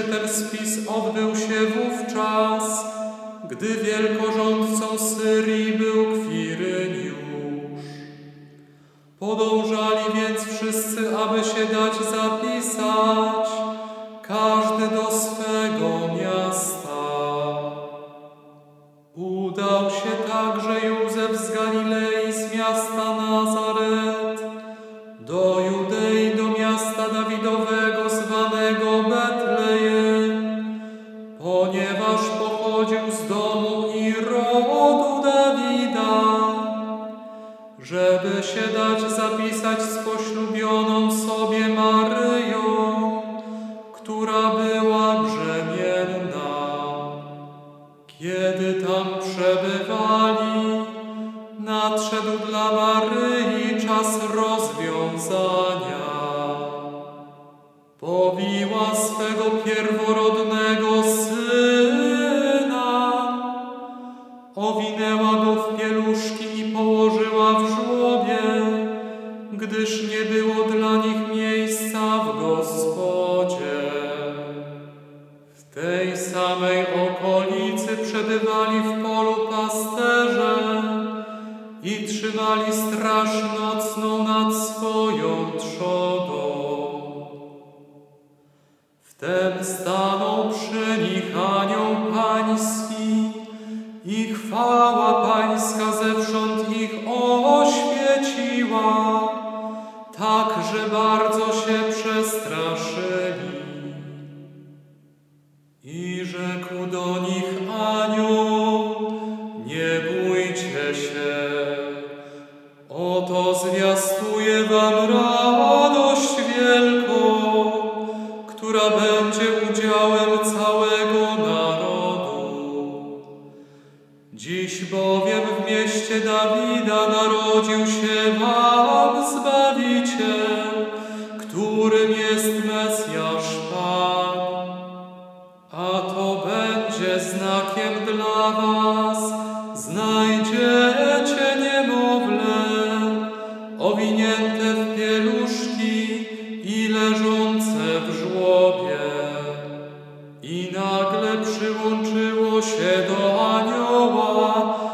Pierwszy ten spis odbył się wówczas, gdy wielkorządcą Syrii był Kwiryniusz. Podążali więc wszyscy, aby się dać zapisać, się dać zapisać z poślubioną sobie Maryją, która była brzemienna. Kiedy tam przebywali, nadszedł dla Maryi czas rozwiązania. Powiła swego pierworodnego syna, owinęła go w pieluszki i położyła w żłobie, gdyż nie było dla nich miejsca w gospodzie. W tej samej okolicy przebywali w polu pasterze i trzymali straż nocną nad swoją trzodą. Wtem stanął przy nich anioł pański i chwała pańska zewsząd tak że bardzo się przestraszyli. I rzekł do nich anioł, nie bójcie się, oto zwiastuję wam radość wielką, która będzie udziałem całego narodu. Dziś bowiem w mieście Dawida narodził się wam Zbawiciel, którym jest Mesjasz Pan, a to będzie znakiem dla was. Znajdziecie niemowlę owinięte w pieluszki i leżące w żłobie. I nagle przyłączyło się do anioła,